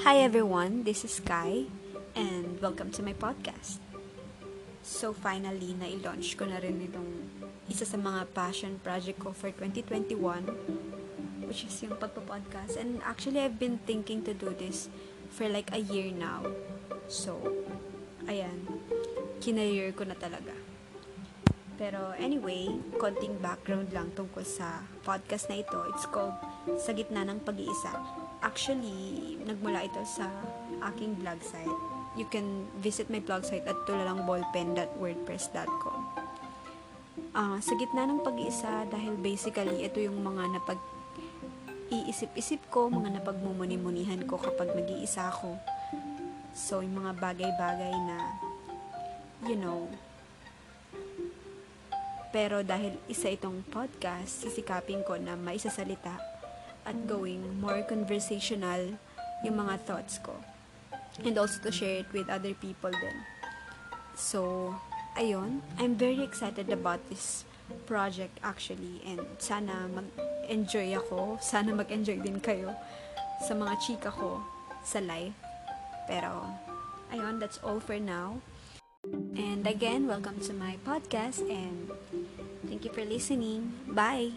Hi everyone, this is Kai and welcome to my podcast. So finally, na-launch ko na rin itong isa sa mga passion project ko for 2021 which is yung pagpo-podcast. And actually, I've been thinking to do this for like a year now. So, ayan, kinayear ko na talaga. Pero anyway, konting background lang tungkol sa podcast na ito. It's called Sa Gitna ng Pag-iisa Actually, nagmula ito sa aking blog site. You can visit my blog site at tulalangballpen.wordpress.com uh, Sa gitna ng pag-iisa, dahil basically, ito yung mga napag iisip-isip ko, mga napagmumuni-munihan ko kapag nag-iisa ako. So, yung mga bagay-bagay na, you know, pero dahil isa itong podcast, sisikapin ko na maisasalita at going more conversational yung mga thoughts ko. And also to share it with other people din. So, ayun, I'm very excited about this project actually and sana mag-enjoy ako, sana mag-enjoy din kayo sa mga chika ko sa life. Pero, ayun, that's all for now. And again, welcome to my podcast and thank you for listening. Bye!